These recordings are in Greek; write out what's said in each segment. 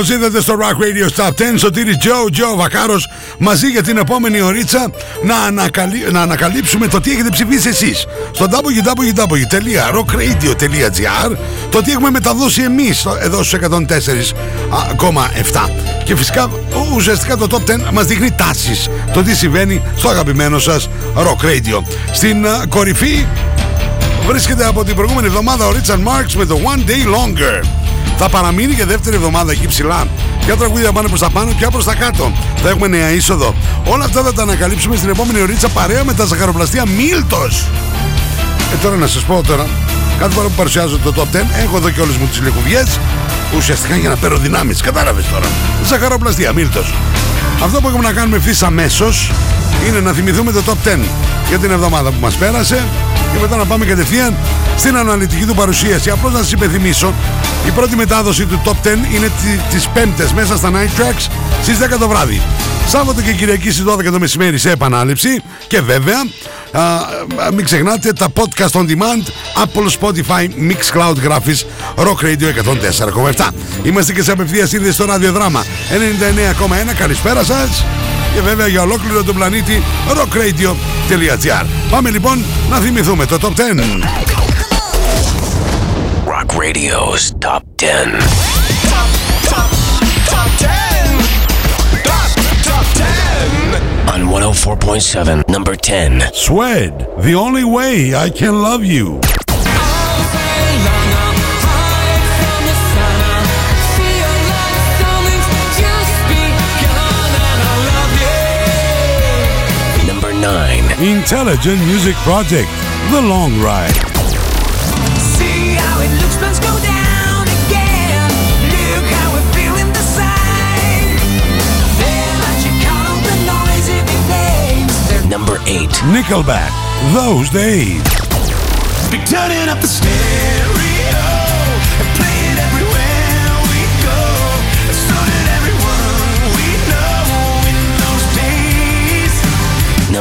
Καλώς ήρθατε στο Rock Radio Top 10. Σωτήρι Τζο, Τζο Βακάρος μαζί για την επόμενη ωρίτσα να, ανακαλύ... να ανακαλύψουμε το τι έχετε ψηφίσει εσείς στο www.rockradio.gr το τι έχουμε μεταδώσει εμείς εδώ στους 104,7. Και φυσικά ουσιαστικά το Top 10 μας δείχνει τάσεις το τι συμβαίνει στο αγαπημένο σας Rock Radio. Στην uh, κορυφή βρίσκεται από την προηγούμενη εβδομάδα ο Richard Marks με το One Day Longer. Θα παραμείνει για δεύτερη εβδομάδα εκεί ψηλά. Ποια τραγούδια πάνε προς τα πάνω, ποια προς τα κάτω. Θα έχουμε νέα είσοδο. Όλα αυτά θα τα ανακαλύψουμε στην επόμενη ωρίτσα παρέα με τα ζαχαροπλαστεία Μίλτος. Ε, τώρα να σας πω τώρα, κάθε φορά που παρουσιάζω το top 10, έχω εδώ και όλες μου τις λικουβιέ. Ουσιαστικά για να παίρνω δυνάμεις. Κατάλαβες τώρα. Ζαχαροπλαστεία Μίλτος. Αυτό που έχουμε να κάνουμε ευθύς αμέσως είναι να θυμηθούμε το top 10 για την εβδομάδα που μας πέρασε και μετά να πάμε κατευθείαν στην αναλυτική του παρουσίαση. Απλώς να σας υπενθυμίσω, η πρώτη μετάδοση του Top 10 είναι τις Πέμπτες μέσα στα Night Tracks στις 10 το βράδυ. Σάββατο και Κυριακή στις 12 το μεσημέρι σε επανάληψη. Και βέβαια, α, α, μην ξεχνάτε τα podcast on demand Apple, Spotify, Mixcloud Graphics, Rock Radio 104,7. Είμαστε και σε απευθείας σύνδεση στο ραδιοδράμα 99,1. Καλησπέρα σας. Και βέβαια για ολόκληρο τον πλανήτη rockradio.gr. Πάμε λοιπόν να θυμηθούμε το Top 10. Rock Radio's Top 10. Top, top, top 10. Top, top 10. On 104.7, number 10. Swed, the only way I can love you. Intelligent Music Project, The Long Ride. See how it looks, let's go down again. Look how we're feeling the same. Then I check out all the noise if it names. Number 8. Nickelback, Those Days. Be turning up the stereo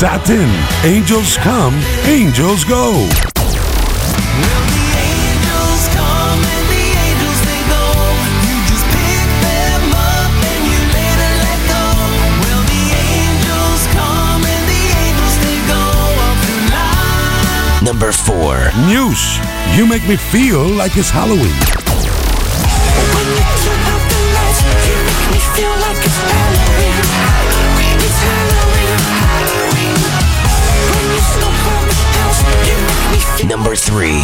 they Angels come, angels go. Number 4. News. You Make Me Feel Like It's Halloween.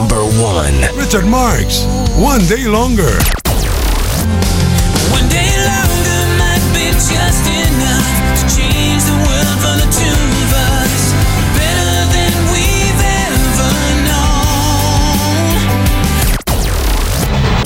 Number 1. Richard Marks, One Day Longer. One day longer might be just enough to change the world for the two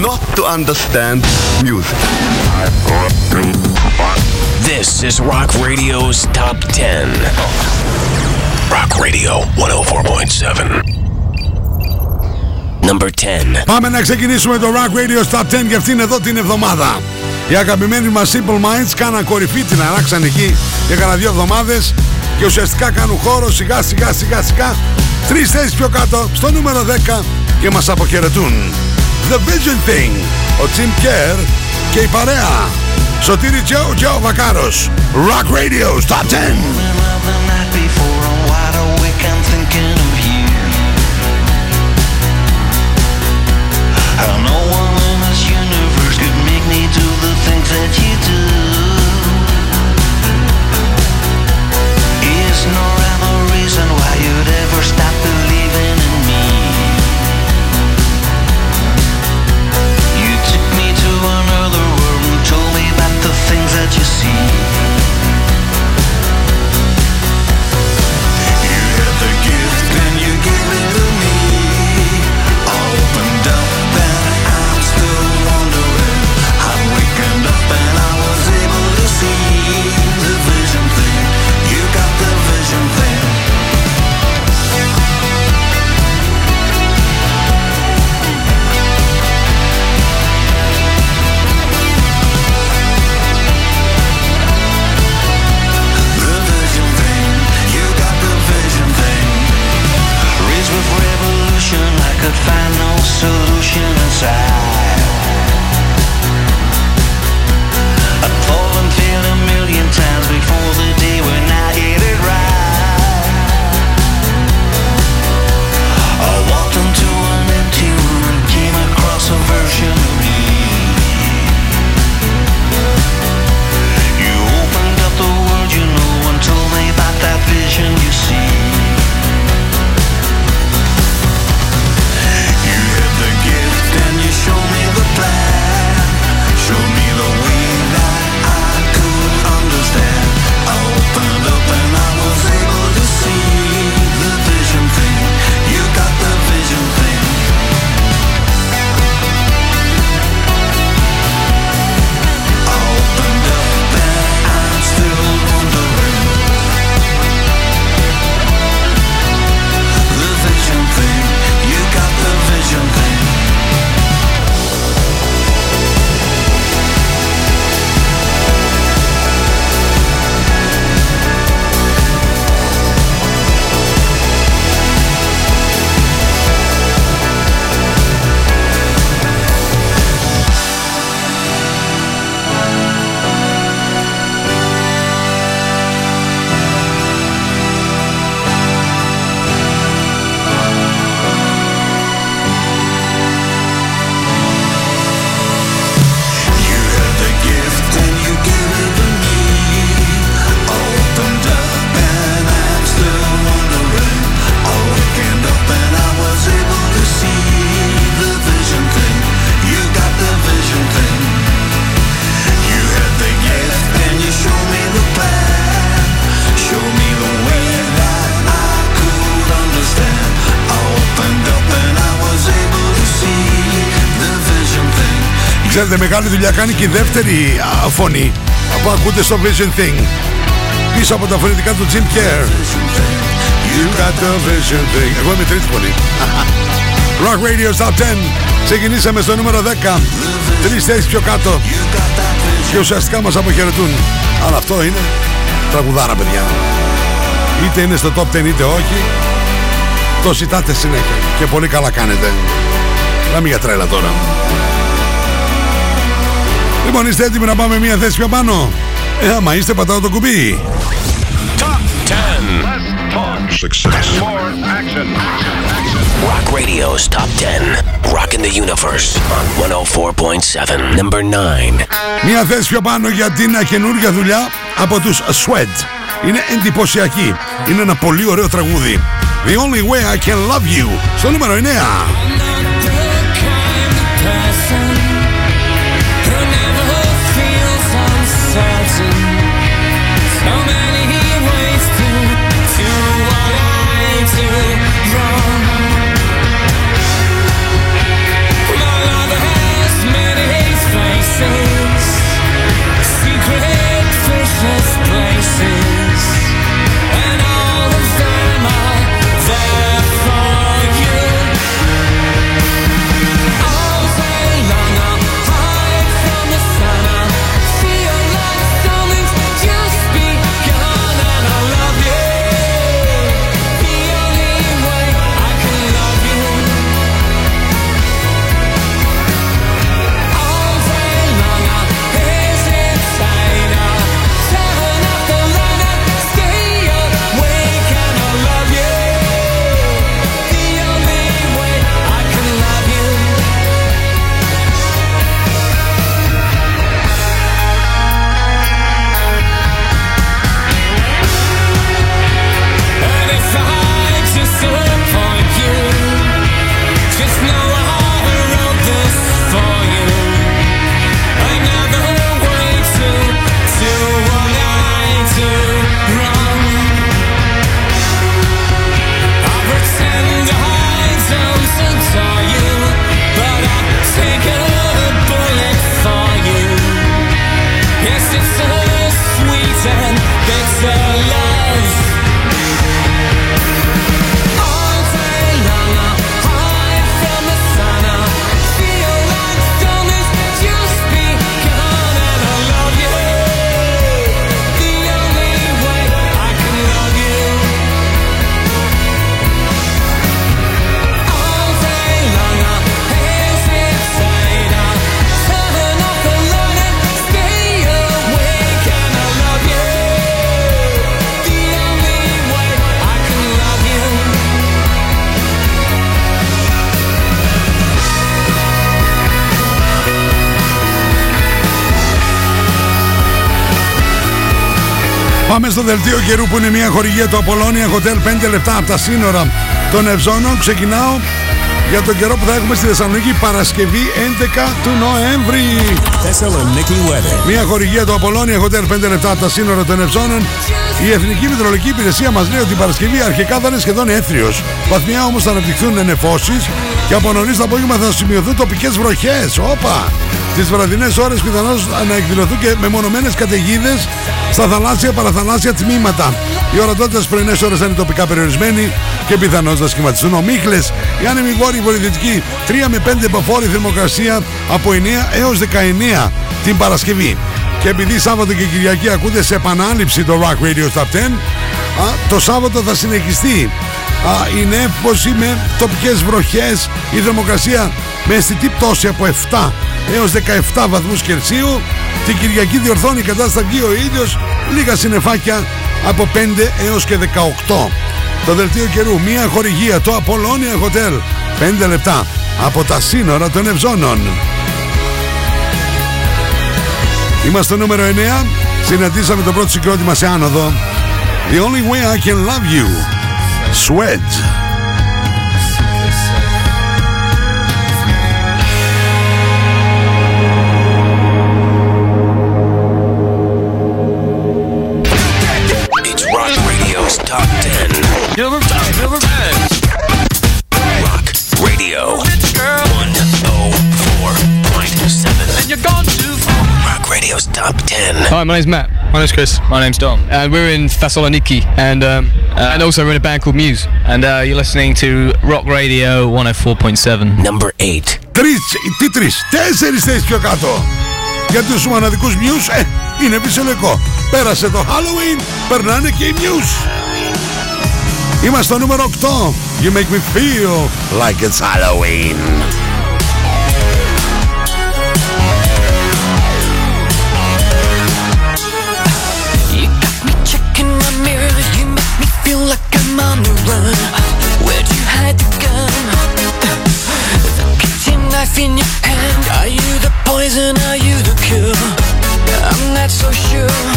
Not to understand music. This is Rock Radio's Top 10. Rock Radio 104.7. Number 10. Πάμε να ξεκινήσουμε το Rock Radio Top 10 για αυτήν εδώ την εβδομάδα. Οι αγαπημένοι μας Simple Minds κάναν κορυφή, την αράξαν εκεί για κανένα δύο εβδομάδες και ουσιαστικά κάνουν χώρο σιγά σιγά σιγά σιγά τρεις θέσεις πιο κάτω στο νούμερο 10 και μας αποχαιρετούν. The Vision Thing, ο Jim Kerr και η παρέα. Σωτήρι Τζο, Τζο Βακάρος. Rock Radio Top 10. the night Ξέρετε, μεγάλη δουλειά κάνει και η δεύτερη α, φωνή που ακούτε στο Vision Thing. Πίσω από τα φωνητικά του Jim Kerr. You got the vision thing. Εγώ είμαι τρίτη φωνή. Rock Radio Top 10. Ξεκινήσαμε στο νούμερο 10. Τρεις θέσεις πιο κάτω. Και ουσιαστικά μας αποχαιρετούν. Αλλά αυτό είναι τραγουδάρα, παιδιά. Είτε είναι στο Top 10 είτε όχι. Το ζητάτε συνέχεια. Και πολύ καλά κάνετε. Πάμε για τρέλα τώρα. Λοιπόν, είστε έτοιμοι να πάμε μία θέση πιο πάνω; Ε, άμα είστε, πατάω το κουμπί. Top 10. Rock Radio's Top 10. Rock in the Universe on 104.7. Number 9. Μία θέση πιο πάνω για την καινούργια δουλειά από τους Sweat. Είναι εντυπωσιακή. Είναι ένα πολύ ωραίο τραγούδι. The Only Way I Can Love You. Στο νούμερο 9. Πάμε στο δελτίο καιρού που είναι μια χορηγία του Απολώνια Hotel 5 λεπτά από τα σύνορα των Ευζώνων. Ξεκινάω για τον καιρό που θα έχουμε στη Θεσσαλονίκη Παρασκευή 11 του Νοέμβρη. Thessaloniki weather. Μια χορηγία του Απολώνια Hotel 5 λεπτά από τα σύνορα των Ευζώνων. Η Εθνική Μητρολογική Υπηρεσία μας λέει ότι την Παρασκευή αρχικά θα είναι σχεδόν έθριος. Βαθμιά όμως θα αναπτυχθούν νεφώσεις και από νωρίς το απόγευμα θα σημειωθούν τοπικές βροχές. Όπα! Τις βραδινές ώρες πιθανώς να εκδηλωθούν και μεμονωμένες καταιγίδες στα θαλάσσια παραθαλάσσια τμήματα. Η ορατότητα στις πρωινές ώρες θα είναι τοπικά περιορισμένη και πιθανώς να σχηματιστούν ομίχλες. Η άνεμη βόρεια βορειοδυτική 3 με 5 επαφόρη θερμοκρασία από 9 έως 19 την Παρασκευή. Και επειδή Σάββατο και Κυριακή ακούτε σε επανάληψη το Rock Radio Top 10, α, το Σάββατο θα συνεχιστεί α, η νεύωση με τοπικές βροχές, η θερμοκρασία με αισθητή πτώση από 7 έως 17 βαθμούς Κελσίου. Την Κυριακή διορθώνει η κατάσταση, θα βγει ο ήλιος, λίγα συννεφάκια από 5 έως και 18. Το δελτίο καιρού, μία χορηγία, το Apollonia Hotel, 5 λεπτά από τα σύνορα των Ευζώνων. Είμαστε στο νούμερο 9. Συναντήσαμε το πρώτο συγκρότημα σε άνοδο. The only way I can love you. Sweat. 10. Rock Radio 104.7. Rock Radio's Top 10. Hi, my name's Matt. My name's Chris. My name's Dom. And we're in Thessaloniki, and um, and also we're in a band called Muse. And uh, you're listening to Rock Radio 104.7. Number 8. Τρεις, τι τρεις, τέσσερις θέσεις πιο κάτω. Για τους μοναδικούς Muse, ε, είναι φυσιολογικό. Πέρασε το Halloween, περνάνε και οι Muse. Είμαστε στο νούμερο 8. You make me feel like it's Halloween. You got me checking my mirror. You make me feel like I'm on the run. Where'd you hide the gun? The kitchen knife in your hand. Are you the poison? Are you the cure? I'm not so sure.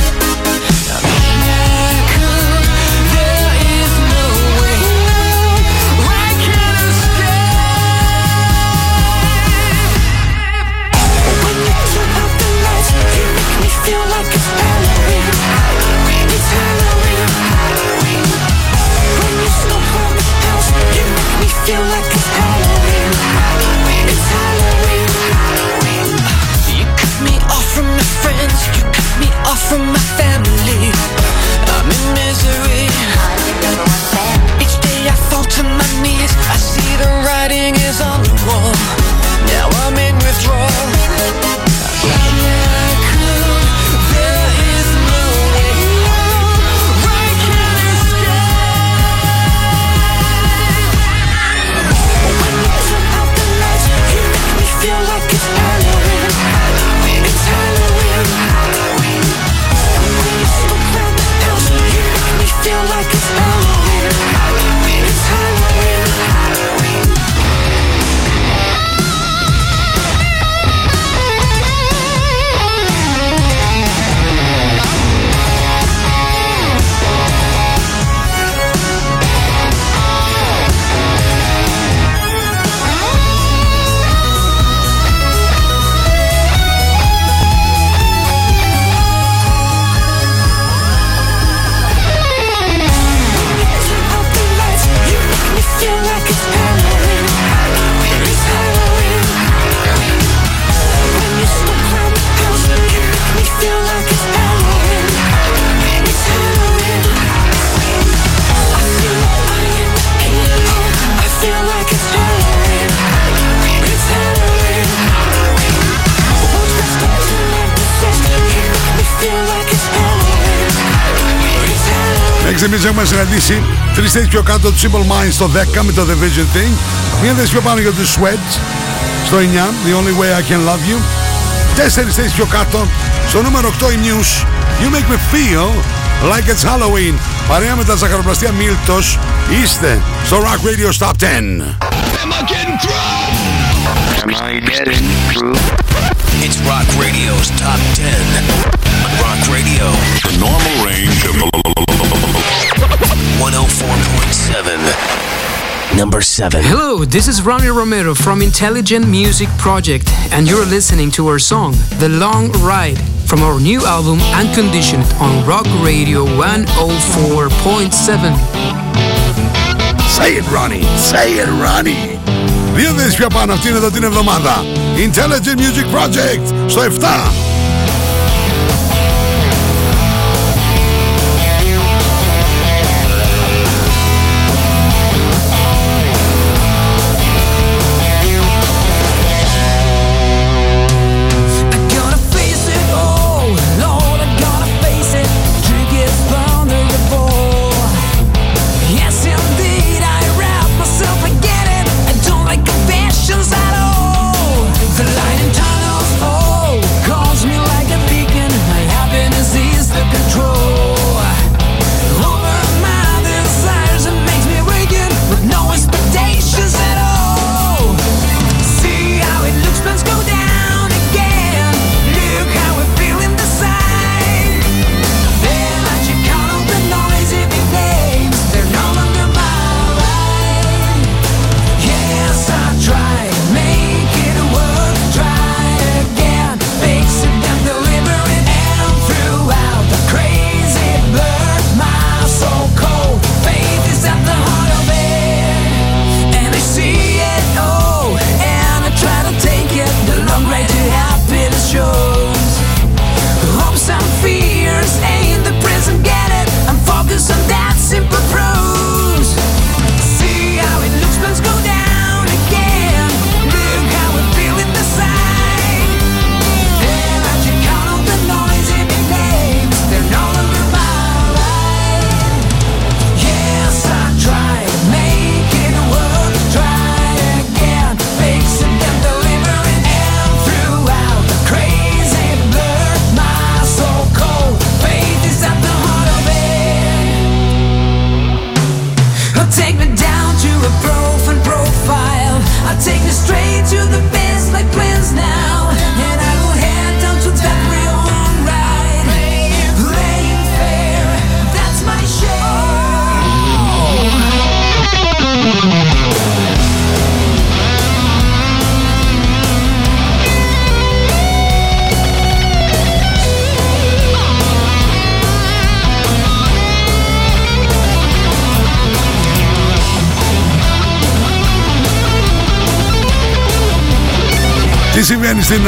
Έχουμε συναντήσει τρεις θέσεις πιο κάτω του Simple Minds στο 10 με το The Vision Thing. Μία θέση πιο πάνω για τους Sweat στο 9, The Only Way I Can Love You. Τέσσερις θέσεις πιο κάτω στο νούμερο 8 η Muse. You Make Me Feel Like It's Halloween. Παρέα με τα ζαχαροπλαστεία Μίλτος είστε στο Rock Radio Stop 10. It's Rock Radio's Top 10. Rock Radio. The Number 7. Hello, this is Ronnie Romero from Intelligent Music Project, and you're listening to our song, The Long Ride, from our new album Unconditioned on Rock Radio 104.7. Say it, Ronnie. Say it, Ronnie. Δύο θέσεις πιο πάνω αυτήν εδώ την εβδομάδα. Intelligent Music Project στο 7.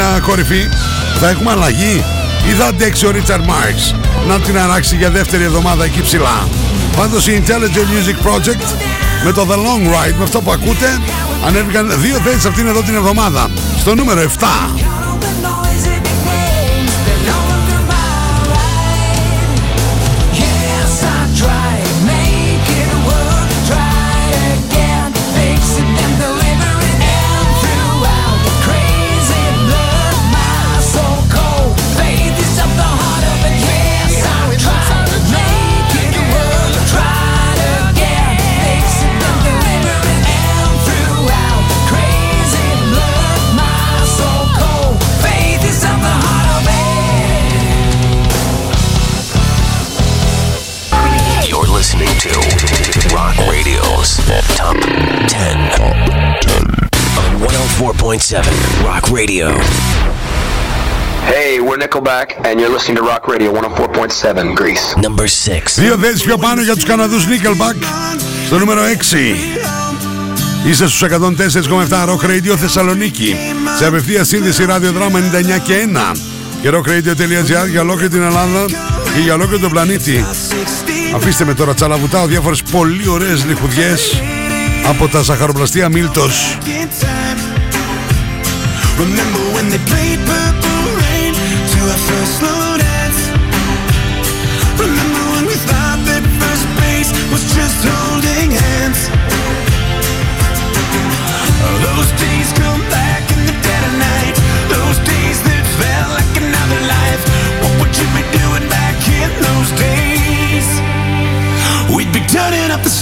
Συμβαίνει στην α, κορυφή, θα έχουμε αλλαγή; Ή θα αντέξει ο Richard Marx να την αράξει για δεύτερη εβδομάδα εκεί ψηλά; Πάντως η Intelligent Music Project με το The Long Ride, με αυτό που ακούτε, ανέβηκαν δύο θέσεις αυτήν εδώ την εβδομάδα. Στο νούμερο 7. 104.7 Rock Radio. Hey, we're Nickelback, and you're listening to Rock Radio 104.7 Greece. Number 6. Δύο θέσεις πιο πάνω για τους Καναδούς Nickelback. Στο νούμερο 6. Είστε στους 104,7 Rock Radio Θεσσαλονίκη. Σε απευθεία σύνδεση ραδιοδράμα 99 και 1. Και rockradio.gr για ολόκληρη την Ελλάδα και για ολόκληρο τον πλανήτη. Αφήστε με τώρα τσαλαβουτάω διάφορες πολύ ωραίες λιχουδιές από τα ζαχαροπλαστεία Μίλτος. Remember when they played Purple Rain to our first slow dance? Remember when we thought that first base was just holding hands? Those days come back in the dead of night. Those days that felt like another life. What would you be doing back in those days? We'd be turning up the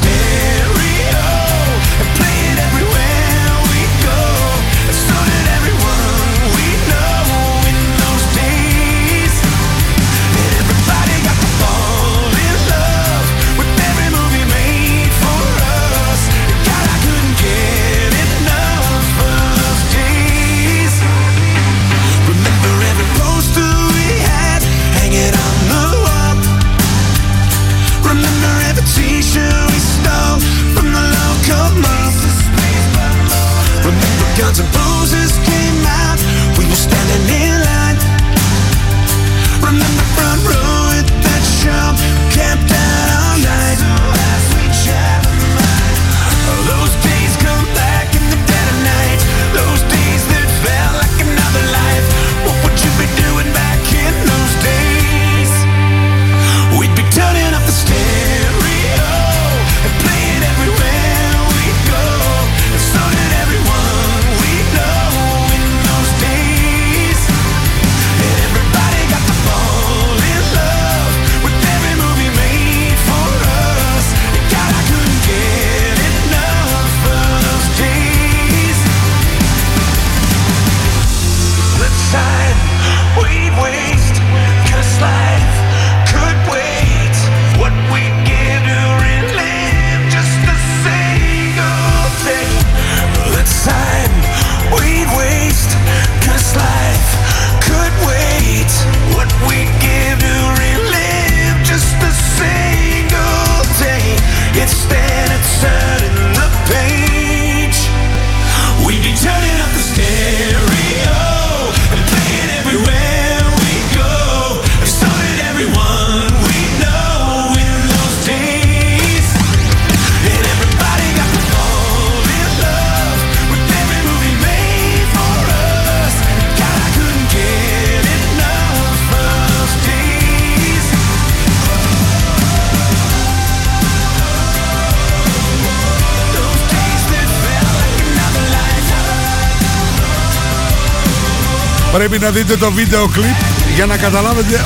Πρέπει να δείτε το βίντεο κλιπ για να καταλάβετε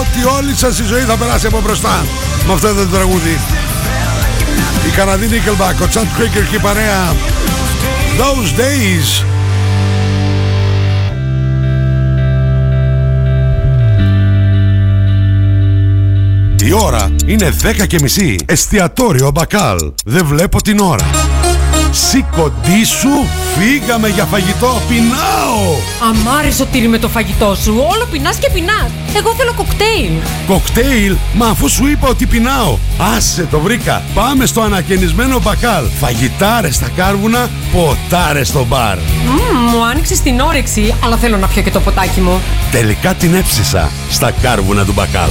ότι όλη σας η ζωή θα περάσει από μπροστά με αυτό το τραγούδι. Η Καναδή Nickelback, ο Chad Krieger και η παρέα Those Days Η ώρα είναι 10 και μισή. Εστιατόριο Μπακάλ. Δεν βλέπω την ώρα. Σηκωτή σου, φύγαμε για φαγητό. Πεινάω! Αμάρι σωτήρι με το φαγητό σου. Όλο πεινάς και πεινάς. Εγώ θέλω κοκτέιλ. Κοκτέιλ, μα αφού σου είπα ότι πεινάω. Άσε το βρήκα. Πάμε στο ανακαινισμένο μπακάλ. Φαγητάρες στα κάρβουνα, ποτάρες στο μπαρ. Μμμ, μου άνοιξε την όρεξη, αλλά θέλω να πιω και το ποτάκι μου. Τελικά την έψισα στα κάρβουνα του μπακάλ.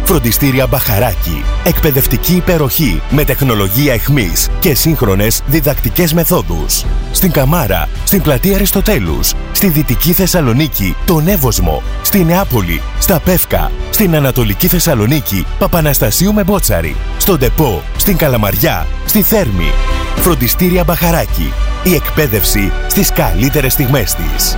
Φροντιστήρια Μπαχαράκι. Εκπαιδευτική υπεροχή με τεχνολογία εχμής και σύγχρονες διδακτικές μεθόδους. Στην Καμάρα, στην πλατεία Αριστοτέλους, στη Δυτική Θεσσαλονίκη, τον Εύωσμο, στη Νεάπολη, στα Πεύκα, στην Ανατολική Θεσσαλονίκη, Παπαναστασίου με Μπότσαρη, στον Τεπό, στην Καλαμαριά, στη Θέρμη. Φροντιστήρια Μπαχαράκι. Η εκπαίδευση στις καλύτερες στιγμές της.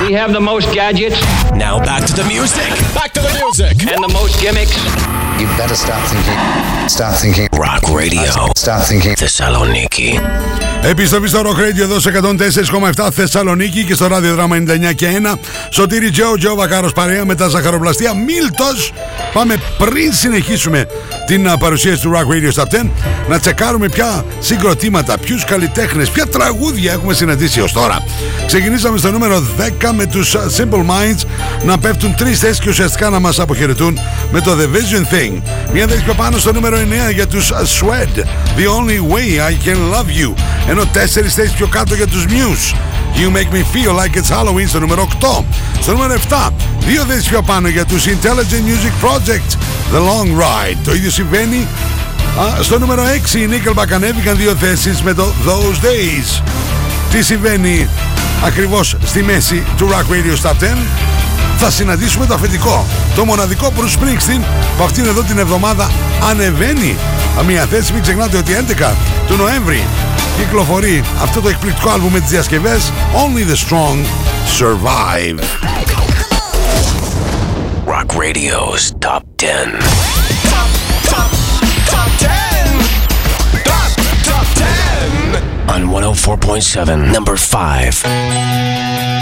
We have the most gadgets. Now back to the music. Back to the music. And the most gimmicks. You better start thinking. Start thinking. Rock Radio. Start thinking. Thessaloniki. Επιστροφή στο Rock Radio εδώ σε 104,7 Θεσσαλονίκη και στο ραδιοδράμα 99 και 1. Σωτήρι Τζο, Τζο Βακάρος παρέα με τα ζαχαροπλαστεία Μίλτος. Πάμε πριν συνεχίσουμε την α, παρουσίαση του Rock Radio Stop 10 να τσεκάρουμε ποια συγκροτήματα, ποιους καλλιτέχνες, ποια τραγούδια έχουμε συναντήσει ως τώρα. Ξεκινήσαμε στο νούμερο 10 με τους Simple Minds να πέφτουν τρεις θέσεις και ουσιαστικά να μας αποχαιρετούν με το The Vision Thing. Μια θέση πιο πάνω στο νούμερο 9 για τους Swed. The Only Way I Can Love You. Ενώ τέσσερις θέσεις πιο κάτω για τους Muse. You Make Me Feel Like It's Halloween στο νούμερο 8. Στο νούμερο 7, δύο θέσεις πιο πάνω για τους Intelligent Music Project The Long Ride. Το ίδιο συμβαίνει α, στο νούμερο 6. Οι Nickelback ανέβηκαν δύο θέσεις με το Those Days. Τι συμβαίνει ακριβώς στη μέση του Rock Radio Stop 10 θα συναντήσουμε το αφεντικό, το μοναδικό Bruce Springsteen που αυτήν εδώ την εβδομάδα ανεβαίνει μια θέση. Μην ξεχνάτε ότι 11 του Νοέμβρη κυκλοφορεί αυτό το εκπληκτικό άλμπουμ με τις διασκευές Only the Strong Survive. Rock Radio's Top 10. On 104.7, number 5.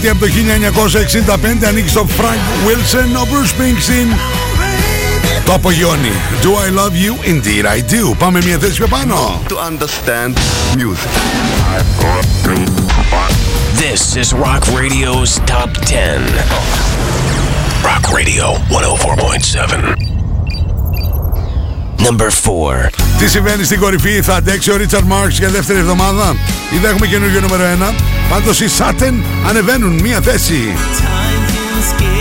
Κομμάτι από το 1965 ανήκει στο Frank Wilson, ο Bruce Springsteen. Το απογειώνει. Do I love you? Indeed I do. Πάμε μια θέση πιο πάνω. To understand music. This is Rock Radio's Top 10. Rock Radio 104.7. Number 4. Τι συμβαίνει στην κορυφή, θα αντέξει ο Richard Marx για δεύτερη εβδομάδα; Ή δεν έχουμε καινούργιο νούμερο 1. Πάντως οι Satin ανεβαίνουν μία θέση. Angels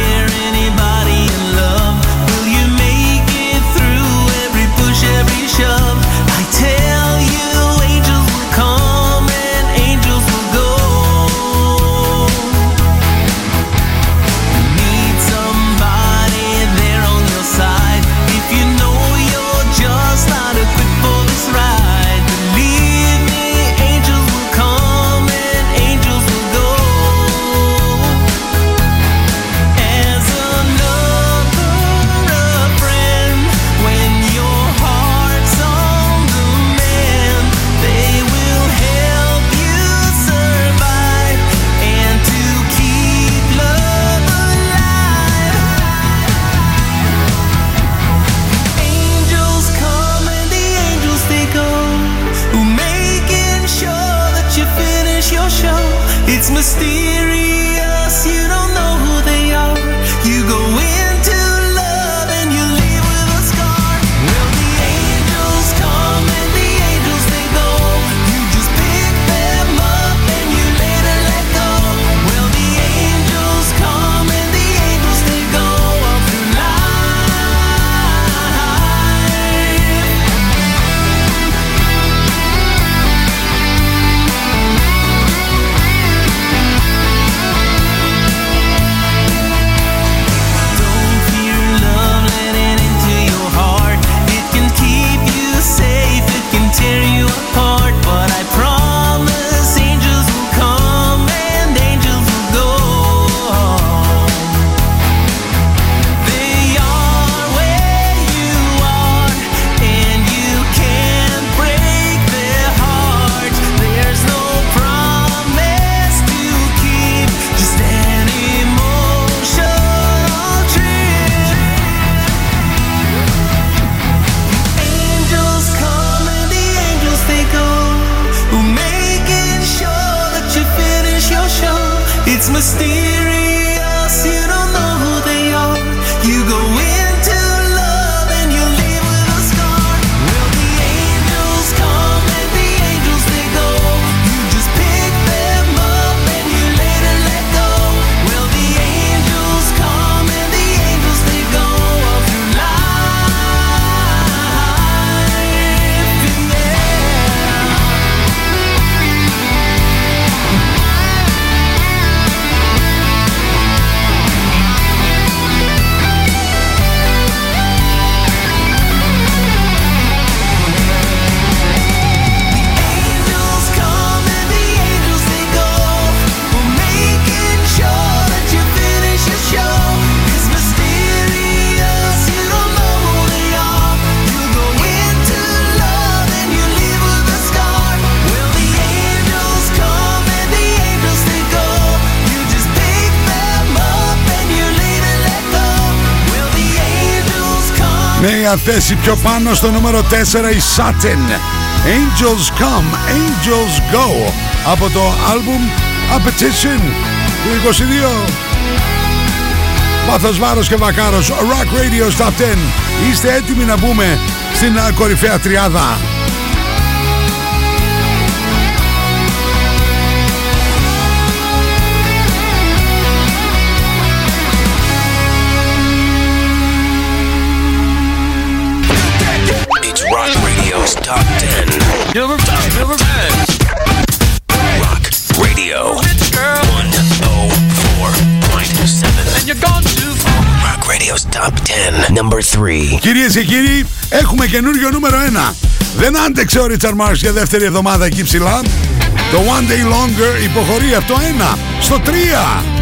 come? Νέα θέση πιο πάνω στο νούμερο 4 η Satin. Angels Come, Angels Go από το άλμπουμ Appetition του 22 Βάθος Βάρος και Βακάρος Rock Radio Top 10 Είστε έτοιμοι να μπούμε στην α, κορυφαία τριάδα Top 10. Number 5. Number 5. Rock Radio 104.7. And you're gone too far. Rock Radio's Top 10. Number 3. Κυρίες και κύριοι, έχουμε καινούριο νούμερο 1. Δεν άντεξε ο Ρίτσαρ Μάρξ για δεύτερη εβδομάδα εκεί ψηλά. Το One Day Longer υποχωρεί από το 1 στο 3.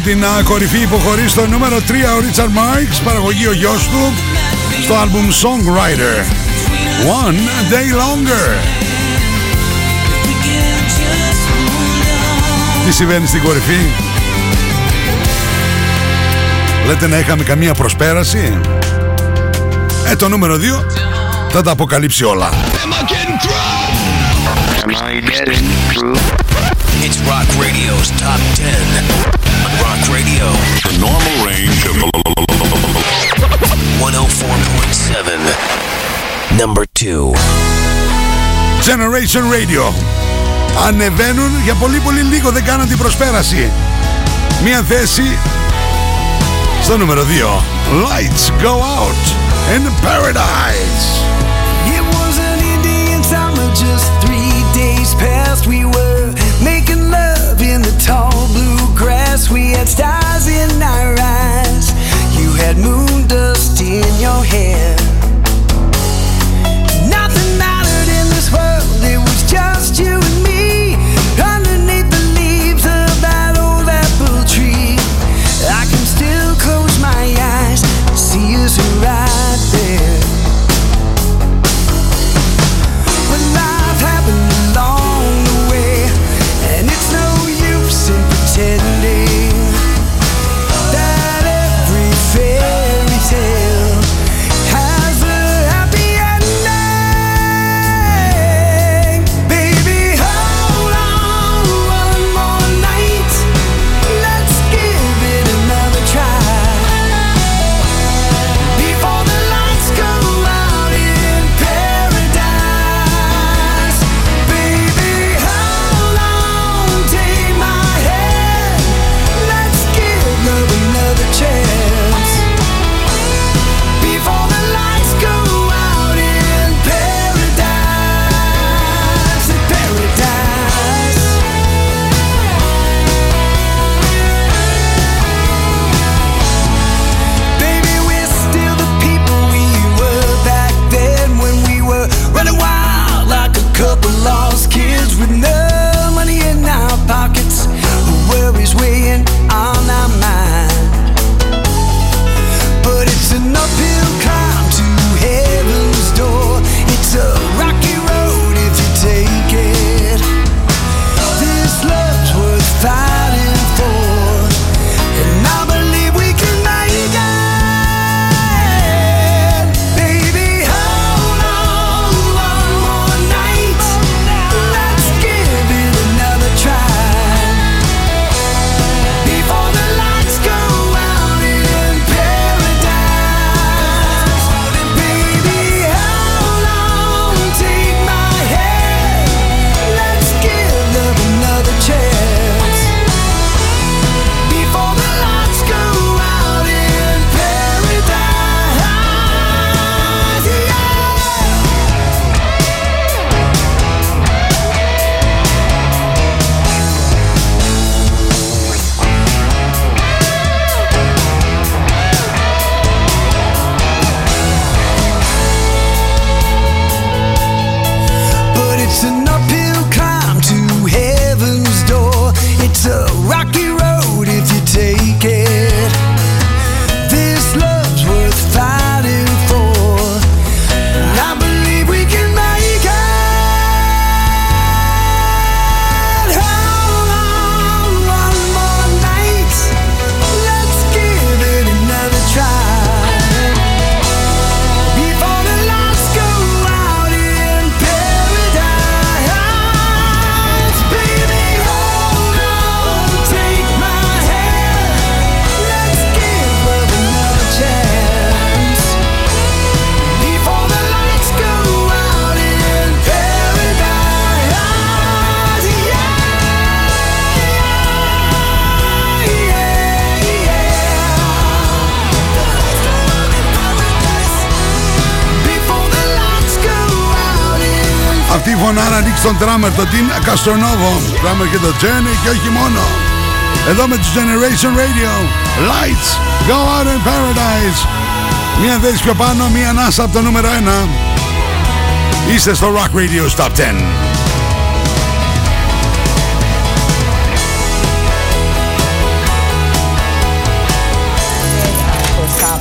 Από την α, κορυφή υποχωρεί στο νούμερο 3 ο Richard Marx, παραγωγή ο γιος του, στο άλμπουμ Songwriter. One Day Longer. Τι συμβαίνει στην κορυφή; Λέτε να είχαμε καμία προσπέραση; Ε, το νούμερο 2 θα τα αποκαλύψει όλα. It's Rock Radio's Top 10. On Rock Radio, the normal range of 104.7. Number 2. Generation Radio. Ανεβαίνουν για πολύ πολύ λίγο, δεν κάναν την προσπέραση. Μία θέση στο νούμερο 2. Lights go out in paradise. It was an Indian summer, just three days past. We were We had stars in our eyes. You had moon dust in your hair. Τον τράμερ, τον Τιν Καστρονόβο. Τράμερ και το Τζένι και όχι μόνο. Εδώ με τους Generation Radio. Lights go out in paradise. Μία θέση πιο πάνω, μία ανάσα από το νούμερο 1. Είστε στο Rock Radio Top 10.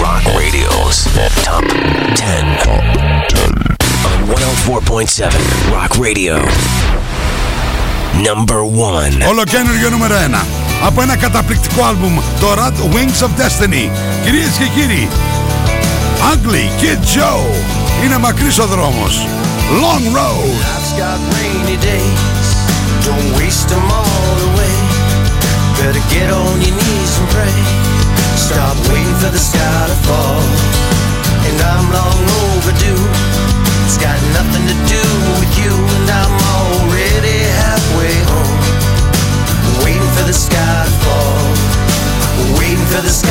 Rock Radio's Top 10. On 104.7 Rock Radio. Number 1. Ολοκένουργιο νούμερο 1. Από ένα καταπληκτικό άλμπουμ, το Rat Wings of Destiny. Κυρίες και κύριοι, Ugly Kid Joe. Είναι μακρύς ο δρόμος. Long Road. Life's got rainy days, don't waste them all away. Better get on your knees and pray. Stop waiting for the sky to fall. And I'm long overdue. It's got nothing to do with you, and I'm already halfway home. Waiting for the sky to fall. Waiting for the sky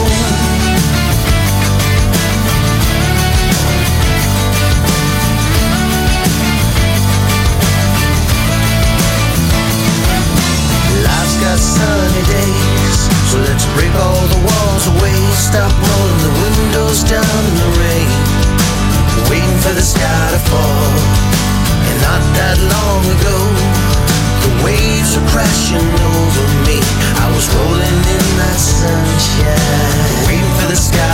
break all the walls away. Stop rolling the windows down in the rain, waiting for the sky to fall. And not that long ago, the waves were crashing over me. I was rolling in that sunshine, waiting for the sky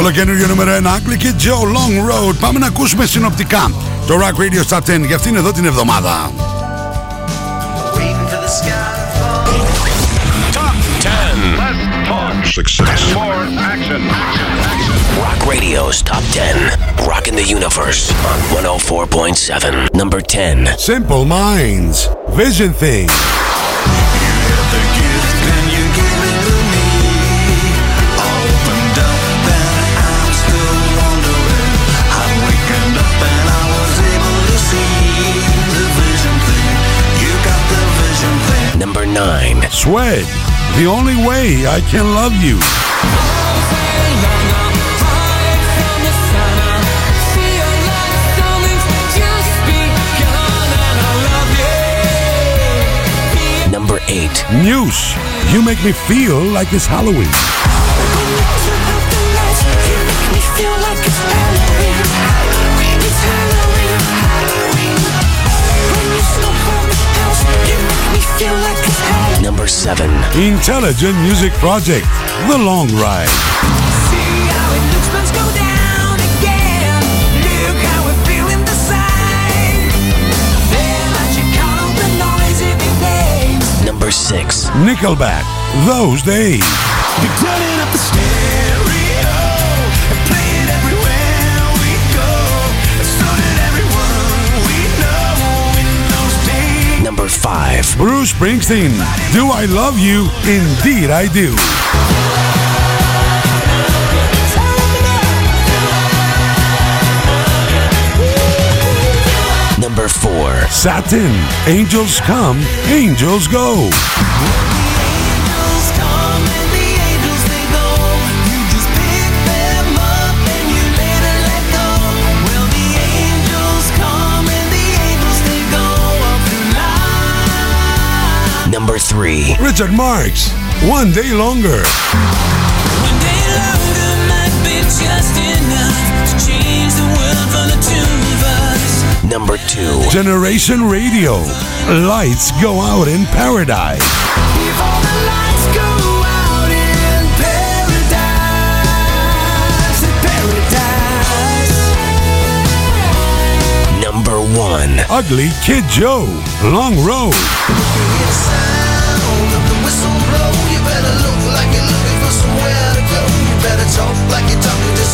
Ολοκένουργιο νούμερο 1, Ugly Kid Joe, Long Road. Πάμε να ακούσουμε συνοπτικά το Rock Radio Top 10 για αυτήν εδώ την εβδομάδα. Waiting for the sky to fall. Top 10. Less talk. Success. And more action. Rock Radio's Top 10. Rocking the Universe on 104.7. Number 10. Simple Minds, Vision Thing. 9. The Only Way I Can Love You. Number 8. Muse, You Make Me Feel Like It's Halloween. Number Intelligent Music Project, The Long Ride. Number 6. Nickelback, Those Days. Bruce Springsteen, Do I Love You? Indeed I Do. Number 4. Satin, Angels Come, Angels Go. Richard Marks, One Day Longer. One day longer Number two, Generation Radio, Lights Go Out in Paradise. In paradise. Number one, Ugly Kid Joe, Long Road.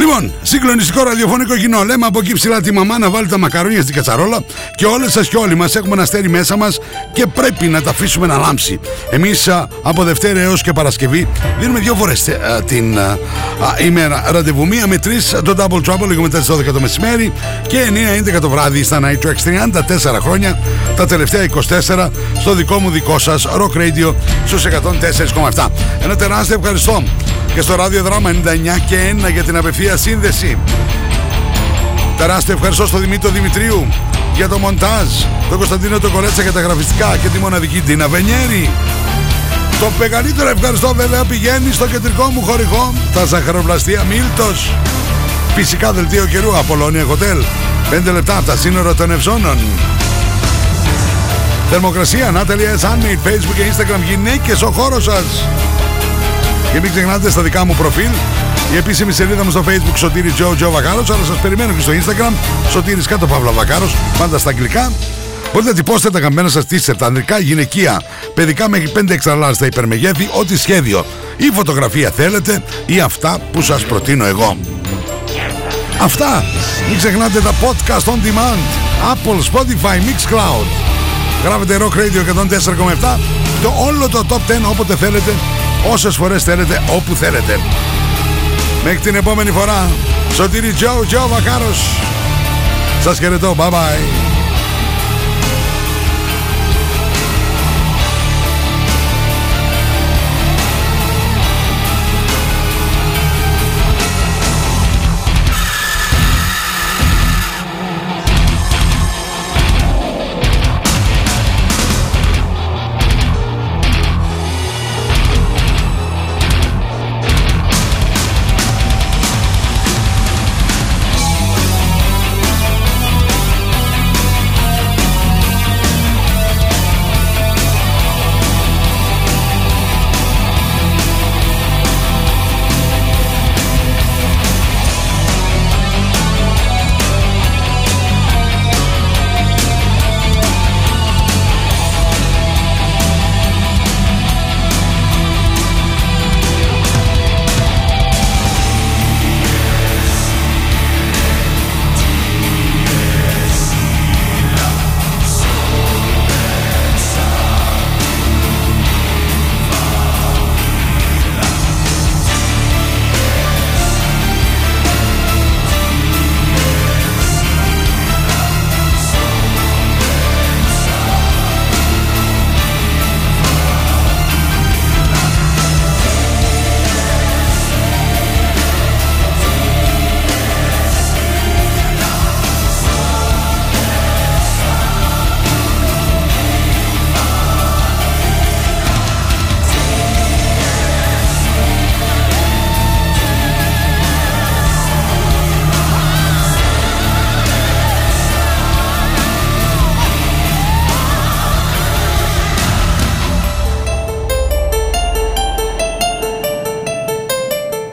Λοιπόν, συγκλονιστικό ραδιοφωνικό κοινό. Λέμε από εκεί ψηλά τη μαμά να βάλει τα μακαρόνια στην κατσαρόλα και όλες σας και όλοι μας έχουμε ένα αστέρι μέσα μας και πρέπει να τα αφήσουμε να λάμψει. Εμείς από Δευτέρα έως και Παρασκευή δίνουμε δύο φορές την α, α, ημέρα ραντεβού. Μία με τρεις το Double Trouble λίγο μετά τις 12 το μεσημέρι και 9-11 το βράδυ στα Night Tracks. 34 χρόνια, τα τελευταία 24 στο δικό μου δικό σας Rock Radio στους 104,7. Ένα τεράστιο ευχαριστώ και στο ράδιο δράμα 99 και 1 για την απευθεία σύνδεση. Τεράστιο ευχαριστώ στο Δημήτρη Δημητρίου για το μοντάζ, τον Κωνσταντίνο τον Κορέτσα για τα γραφιστικά και τη μοναδική Τίνα Βενιέρη. Το μεγαλύτερο ευχαριστώ βέβαια πηγαίνει στο κεντρικό μου χωρικό, τα ζαχαροπλαστεία Μίλτος. Φυσικά δελτίο καιρού, Απολώνια Hotel. 5 λεπτά από τα σύνορα των Ευζώνων. Θερμοκρασία, Natalia Sunmade, Facebook και Instagram, γυναίκες ο χώρος σας. Και μην ξεχνάτε στα δικά μου προφίλ η επίσημη σελίδα μου στο facebook Σωτήρι Τζο Τζο Βακάρος αλλά σας περιμένω και στο instagram Σωτήρης κάτω Παύλα Βακάρος πάντα στα αγγλικά Μπορείτε να τυπώσετε τα καμπένα σας t-shirt, ανδρικά, γυναικεία, παιδικά μέχρι 5 εξtra στα υπερμεγέθη, ό,τι σχέδιο ή φωτογραφία θέλετε ή αυτά που σας προτείνω εγώ. Αυτά. Μην ξεχνάτε τα podcast on demand. Apple, Spotify, Mixcloud. Γράφετε Rock Radio 104,7 το όλο το top 10 όποτε θέλετε, όσες φορές θέλετε, όπου θέλετε. Μέχρι την επόμενη φορά, Σωτήρι Τζο, Τζο Βακάρος. Σας χαιρετώ, bye bye.